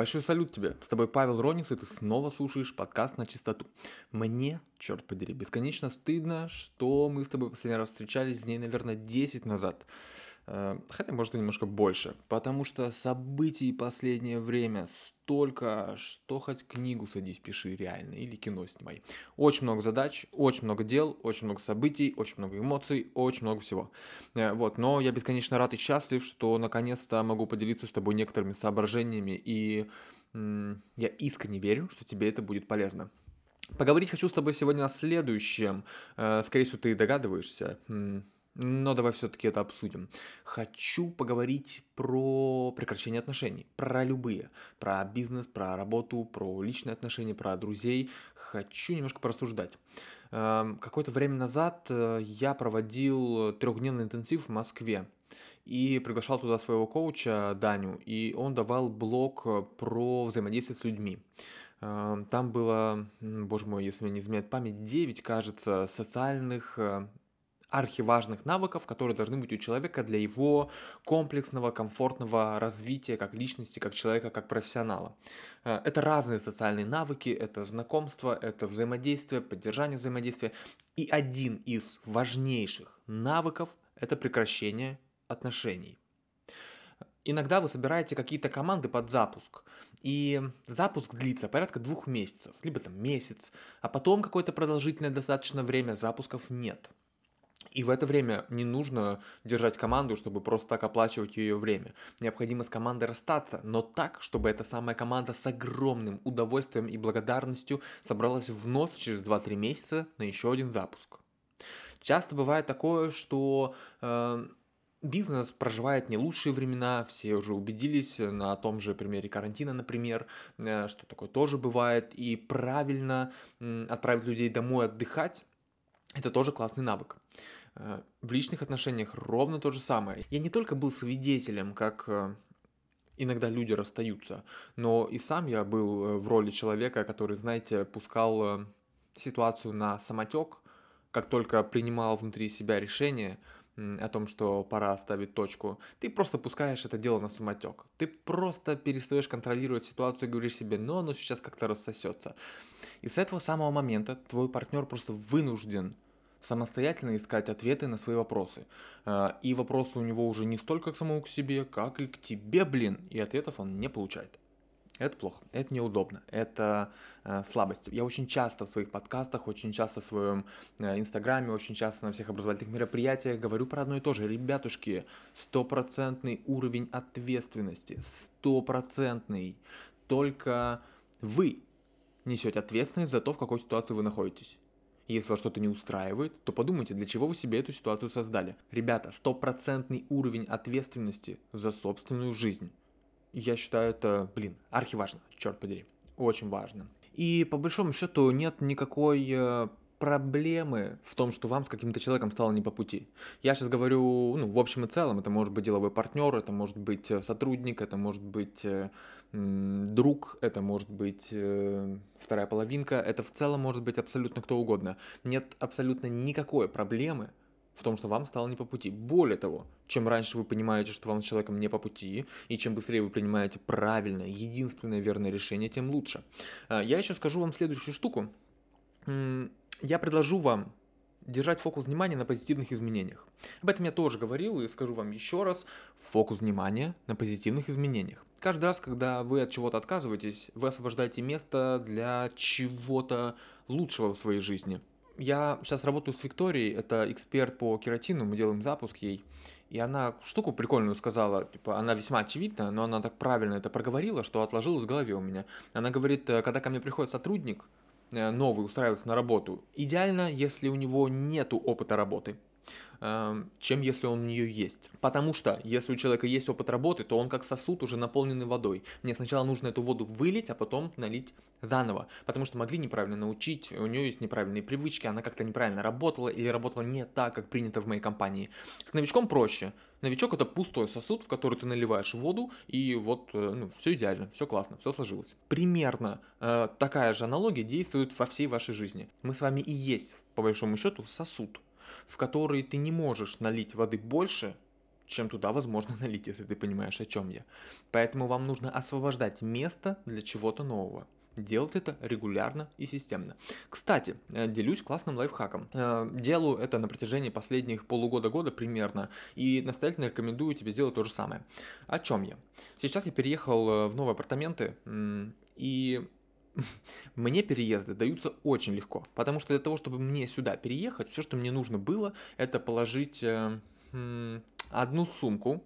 Большой салют тебе. С тобой Павел Ронис, и ты снова слушаешь подкаст на чистоту. Мне, черт подери, бесконечно стыдно, что мы с тобой последний раз встречались дней, наверное, 10 назад. Э, Хотя, может, и немножко больше. Потому что событий последнее время столько, что хоть книгу садись, пиши реально, или кино снимай. Очень много задач, очень много дел, очень много событий, очень много эмоций, очень много всего. Э, Вот, но я бесконечно рад и счастлив, что наконец-то могу поделиться с тобой некоторыми соображениями, и я искренне верю, что тебе это будет полезно. Поговорить хочу с тобой сегодня о следующем. Э, Скорее всего, ты догадываешься. Но давай все-таки это обсудим. Хочу поговорить про прекращение отношений, про любые, про бизнес, про работу, про личные отношения, про друзей. Хочу немножко порассуждать. Эм, Какое-то время назад э, я проводил трехдневный интенсив в Москве и приглашал туда своего коуча Даню, и он давал блог про взаимодействие с людьми. Э, Там было, боже мой, если мне не изменяет память, 9, кажется, социальных э, архиважных навыков, которые должны быть у человека для его комплексного, комфортного развития как личности, как человека, как профессионала. Э, Это разные социальные навыки, это знакомство, это взаимодействие, поддержание взаимодействия. И один из важнейших навыков – это прекращение отношений. Иногда вы собираете какие-то команды под запуск, и запуск длится порядка двух месяцев, либо там месяц, а потом какое-то продолжительное достаточно время запусков нет. И в это время не нужно держать команду, чтобы просто так оплачивать ее время. Необходимо с командой расстаться, но так, чтобы эта самая команда с огромным удовольствием и благодарностью собралась вновь через 2-3 месяца на еще один запуск. Часто бывает такое, что э, бизнес проживает не лучшие времена, все уже убедились на том же примере карантина, например, э, что такое тоже бывает, и правильно м, отправить людей домой отдыхать, это тоже классный навык. Э, В личных отношениях ровно то же самое. Я не только был свидетелем, как э, иногда люди расстаются, но и сам я был э, в роли человека, который, знаете, пускал ситуацию на самотек, как только принимал внутри себя решение о том, что пора ставить точку, ты просто пускаешь это дело на самотек. Ты просто перестаешь контролировать ситуацию и говоришь себе, ну оно сейчас как-то рассосется. И с этого самого момента твой партнер просто вынужден самостоятельно искать ответы на свои вопросы. Э, И вопросы у него уже не столько к самому к себе, как и к тебе, блин, и ответов он не получает. Это плохо, это неудобно, это э, слабость. Я очень часто в своих подкастах, очень часто в своем э, инстаграме, очень часто на всех образовательных мероприятиях говорю про одно и то же. Ребятушки, стопроцентный уровень ответственности, стопроцентный. Только вы несете ответственность за то, в какой ситуации вы находитесь. Если вас что-то не устраивает, то подумайте, для чего вы себе эту ситуацию создали. Ребята, стопроцентный уровень ответственности за собственную жизнь. Я считаю это, блин, архиважно, черт подери. Очень важно. И по большому счету нет никакой э, проблемы в том, что вам с каким-то человеком стало не по пути. Я сейчас говорю, ну, в общем и целом, это может быть деловой партнер, это может быть э, сотрудник, это может быть э, друг, это может быть вторая половинка, это в целом может быть абсолютно кто угодно. Нет абсолютно никакой проблемы в том, что вам стало не по пути. Более того, чем раньше вы понимаете, что вам с человеком не по пути, и чем быстрее вы принимаете правильное, единственное верное решение, тем лучше. А, Я еще скажу вам следующую штуку. Я предложу вам держать фокус внимания на позитивных изменениях. Об этом я тоже говорил и скажу вам еще раз. Фокус внимания на позитивных изменениях. Каждый раз, когда вы от чего-то отказываетесь, вы освобождаете место для чего-то лучшего в своей жизни. Я сейчас работаю с Викторией, это эксперт по кератину, мы делаем запуск ей. И она штуку прикольную сказала, типа, она весьма очевидна, но она так правильно это проговорила, что отложилось в голове у меня. Она говорит, э, когда ко мне приходит сотрудник, э, новый устраивается на работу, идеально, если у него нету опыта работы. Эм, чем если он у нее есть. Потому что если у человека есть опыт работы, то он как сосуд уже наполненный водой. Мне сначала нужно эту воду вылить, а потом налить заново, потому что могли неправильно научить, у нее есть неправильные привычки, она как-то неправильно работала или работала не так, как принято в моей компании. С новичком проще. Новичок это пустой сосуд, в который ты наливаешь воду, и вот э, ну, все идеально, все классно, все сложилось. Примерно э, такая же аналогия действует во всей вашей жизни. Мы с вами и есть, по большому счету, сосуд, в который ты не можешь налить воды больше, чем туда возможно налить, если ты понимаешь, о чем я. Поэтому вам нужно освобождать место для чего-то нового. Делать это регулярно и системно. Кстати, э, делюсь классным лайфхаком. Э, делаю это на протяжении последних полугода-года примерно, и настоятельно рекомендую тебе сделать то же самое. О чем я? Сейчас я переехал э, в новые апартаменты, и мне переезды даются очень легко, потому что для того, чтобы мне сюда переехать, все, что мне нужно было, это положить одну сумку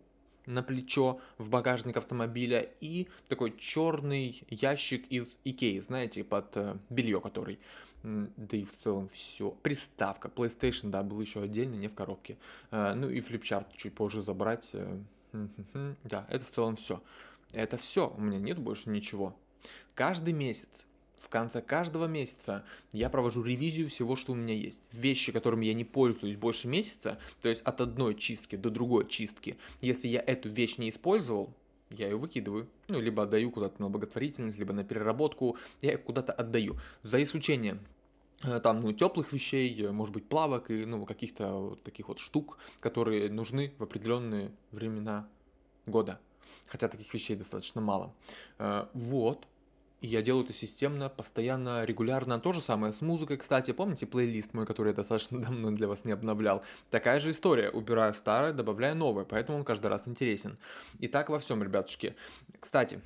на плечо в багажник автомобиля и такой черный ящик из Икеи, знаете, под э, белье который. Да и в целом все. Приставка, PlayStation, да, был еще отдельно, не в коробке. Э, ну и флипчарт чуть позже забрать. Э, да, это в целом все. Это все, у меня нет больше ничего. Каждый месяц в конце каждого месяца я провожу ревизию всего, что у меня есть. Вещи, которыми я не пользуюсь больше месяца, то есть от одной чистки до другой чистки. Если я эту вещь не использовал, я ее выкидываю. Ну, либо отдаю куда-то на благотворительность, либо на переработку. Я ее куда-то отдаю. За исключением э, там, ну, теплых вещей, э, может быть, плавок и, ну, каких-то вот таких вот штук, которые нужны в определенные времена года. Хотя таких вещей достаточно мало. Э, вот, я делаю это системно, постоянно, регулярно. То же самое с музыкой, кстати. Помните плейлист мой, который я достаточно давно для вас не обновлял? Такая же история. Убираю старое, добавляю новое, поэтому он каждый раз интересен. И так во всем, ребятушки. Кстати,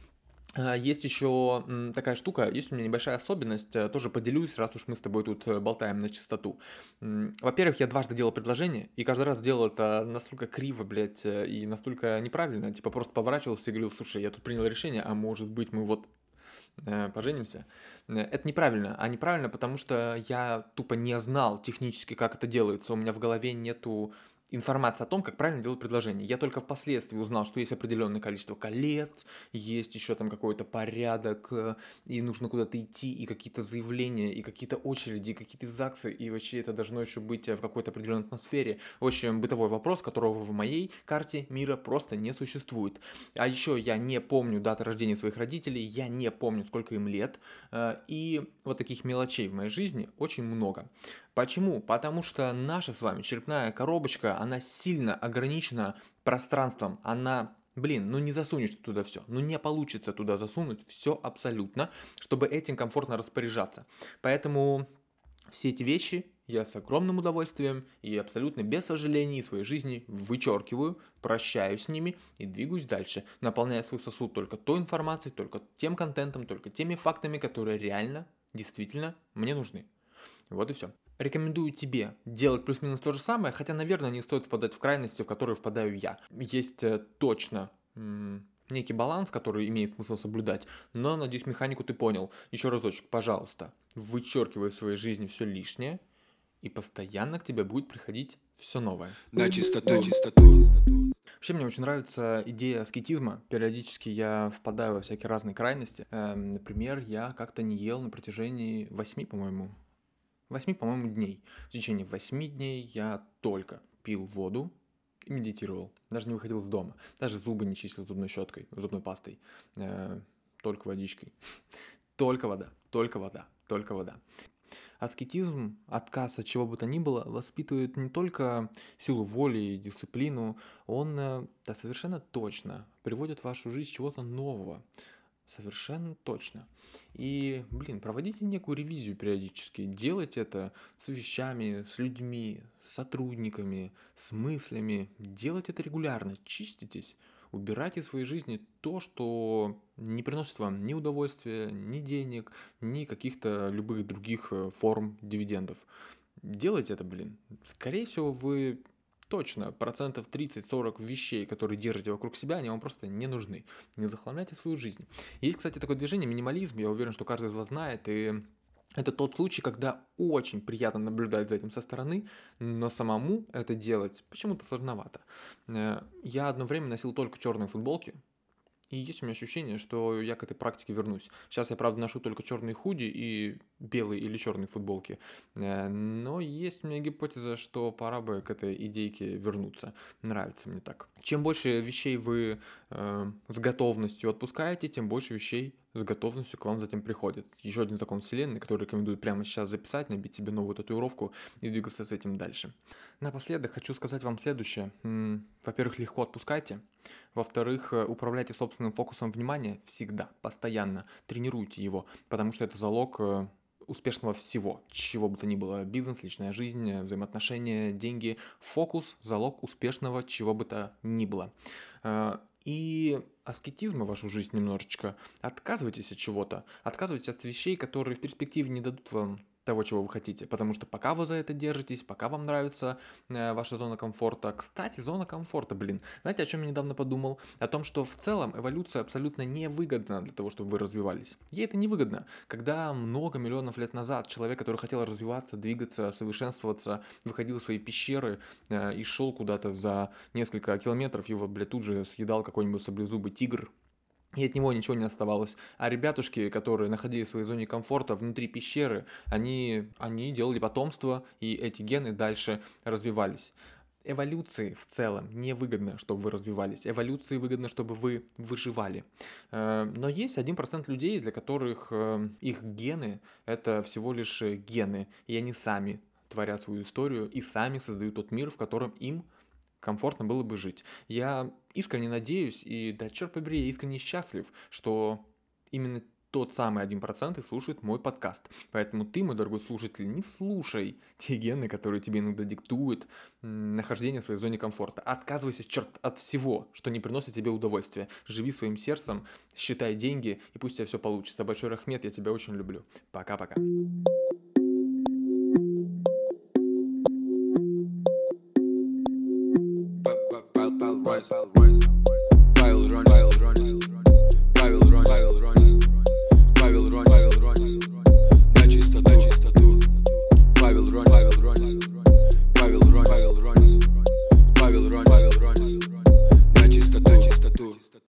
а, есть еще такая штука, есть у меня небольшая особенность, э, тоже поделюсь, раз уж мы с тобой тут э, болтаем на чистоту. Во-первых, я дважды делал предложение, и каждый раз делал это настолько криво, блядь, э, и настолько неправильно, типа просто поворачивался и говорил, слушай, я тут принял решение, а может быть мы вот поженимся. Э, это неправильно. А неправильно, потому что я тупо не знал технически, как это делается. У меня в голове нету информация о том, как правильно делать предложение. Я только впоследствии узнал, что есть определенное количество колец, есть еще там какой-то порядок, э, и нужно куда-то идти, и какие-то заявления, и какие-то очереди, и какие-то ЗАГСы, и вообще это должно еще быть э, в какой-то определенной атмосфере. В общем, бытовой вопрос, которого в моей карте мира просто не существует. А еще я не помню даты рождения своих родителей, я не помню, сколько им лет, э, и вот таких мелочей в моей жизни очень много. Почему? Потому что наша с вами черепная коробочка, она сильно ограничена пространством, она Блин, ну не засунешь туда все, ну не получится туда засунуть все абсолютно, чтобы этим комфортно распоряжаться. Поэтому все эти вещи я с огромным удовольствием и абсолютно без сожалений своей жизни вычеркиваю, прощаюсь с ними и двигаюсь дальше, наполняя свой сосуд только той информацией, только тем контентом, только теми фактами, которые реально, действительно мне нужны. Вот и все рекомендую тебе делать плюс-минус то же самое, хотя, наверное, не стоит впадать в крайности, в которые впадаю я. Есть э, точно некий баланс, который имеет смысл соблюдать, но, надеюсь, механику ты понял. Еще разочек, пожалуйста, вычеркивай в своей жизни все лишнее, и постоянно к тебе будет приходить все новое. На чистоту. На чистоту. Вообще мне очень нравится идея аскетизма. Периодически я впадаю во всякие разные крайности. Эм, например, я как-то не ел на протяжении восьми, по-моему, 8, по-моему, дней. В течение 8 дней я только пил воду и медитировал. Даже не выходил из дома. Даже зубы не чистил зубной щеткой, зубной пастой. Э, только водичкой. Только вода, только вода, только вода. Аскетизм, отказ от чего бы то ни было, воспитывает не только силу воли и дисциплину, он э, да, совершенно точно приводит в вашу жизнь чего-то нового, Совершенно точно. И, блин, проводите некую ревизию периодически. Делайте это с вещами, с людьми, с сотрудниками, с мыслями. Делайте это регулярно. Чиститесь. Убирайте из своей жизни то, что не приносит вам ни удовольствия, ни денег, ни каких-то любых других э, форм дивидендов. Делайте это, блин. Скорее всего, вы точно процентов 30-40 вещей, которые держите вокруг себя, они вам просто не нужны. Не захламляйте свою жизнь. Есть, кстати, такое движение минимализм, я уверен, что каждый из вас знает, и Это тот случай, когда очень приятно наблюдать за этим со стороны, но самому это делать почему-то сложновато. Э, я одно время носил только черные футболки, и есть у меня ощущение, что я к этой практике вернусь. Сейчас я, правда, ношу только черные худи и белые или черные футболки. Э, но есть у меня гипотеза, что пора бы к этой идейке вернуться. Нравится мне так. Чем больше вещей вы э, с готовностью отпускаете, тем больше вещей с готовностью к вам затем приходит. Еще один закон вселенной, который рекомендую прямо сейчас записать, набить себе новую татуировку и двигаться с этим дальше. Напоследок хочу сказать вам следующее. Во-первых, легко отпускайте. Во-вторых, э, управляйте собственным фокусом внимания всегда, постоянно. Тренируйте его, потому что это залог э, успешного всего, чего бы то ни было, бизнес, личная жизнь, взаимоотношения, деньги, фокус, залог успешного чего бы то ни было. Э, и аскетизма в вашу жизнь немножечко. Отказывайтесь от чего-то. Отказывайтесь от вещей, которые в перспективе не дадут вам того, чего вы хотите. Потому что пока вы за это держитесь, пока вам нравится э, ваша зона комфорта. Кстати, зона комфорта, блин. Знаете, о чем я недавно подумал? О том, что в целом эволюция абсолютно невыгодна для того, чтобы вы развивались. Ей это невыгодно. Когда много миллионов лет назад человек, который хотел развиваться, двигаться, совершенствоваться, выходил из своей пещеры э, и шел куда-то за несколько километров, его, блядь, тут же съедал какой-нибудь саблезубый тигр, и от него ничего не оставалось. А ребятушки, которые находились в своей зоне комфорта внутри пещеры, они, они делали потомство, и эти гены дальше развивались. Эволюции в целом невыгодно, чтобы вы развивались. Эволюции выгодно, чтобы вы выживали. Э, но есть 1% людей, для которых э, их гены – это всего лишь гены, и они сами творят свою историю и сами создают тот мир, в котором им комфортно было бы жить. Я искренне надеюсь, и да черт побери, я искренне счастлив, что именно тот самый 1% и слушает мой подкаст. Поэтому ты, мой дорогой слушатель, не слушай те гены, которые тебе иногда диктуют нахождение в своей зоне комфорта. Отказывайся, черт, от всего, что не приносит тебе удовольствия. Живи своим сердцем, считай деньги, и пусть у тебя все получится. Большой Рахмет, я тебя очень люблю. Пока-пока. Павел Ронис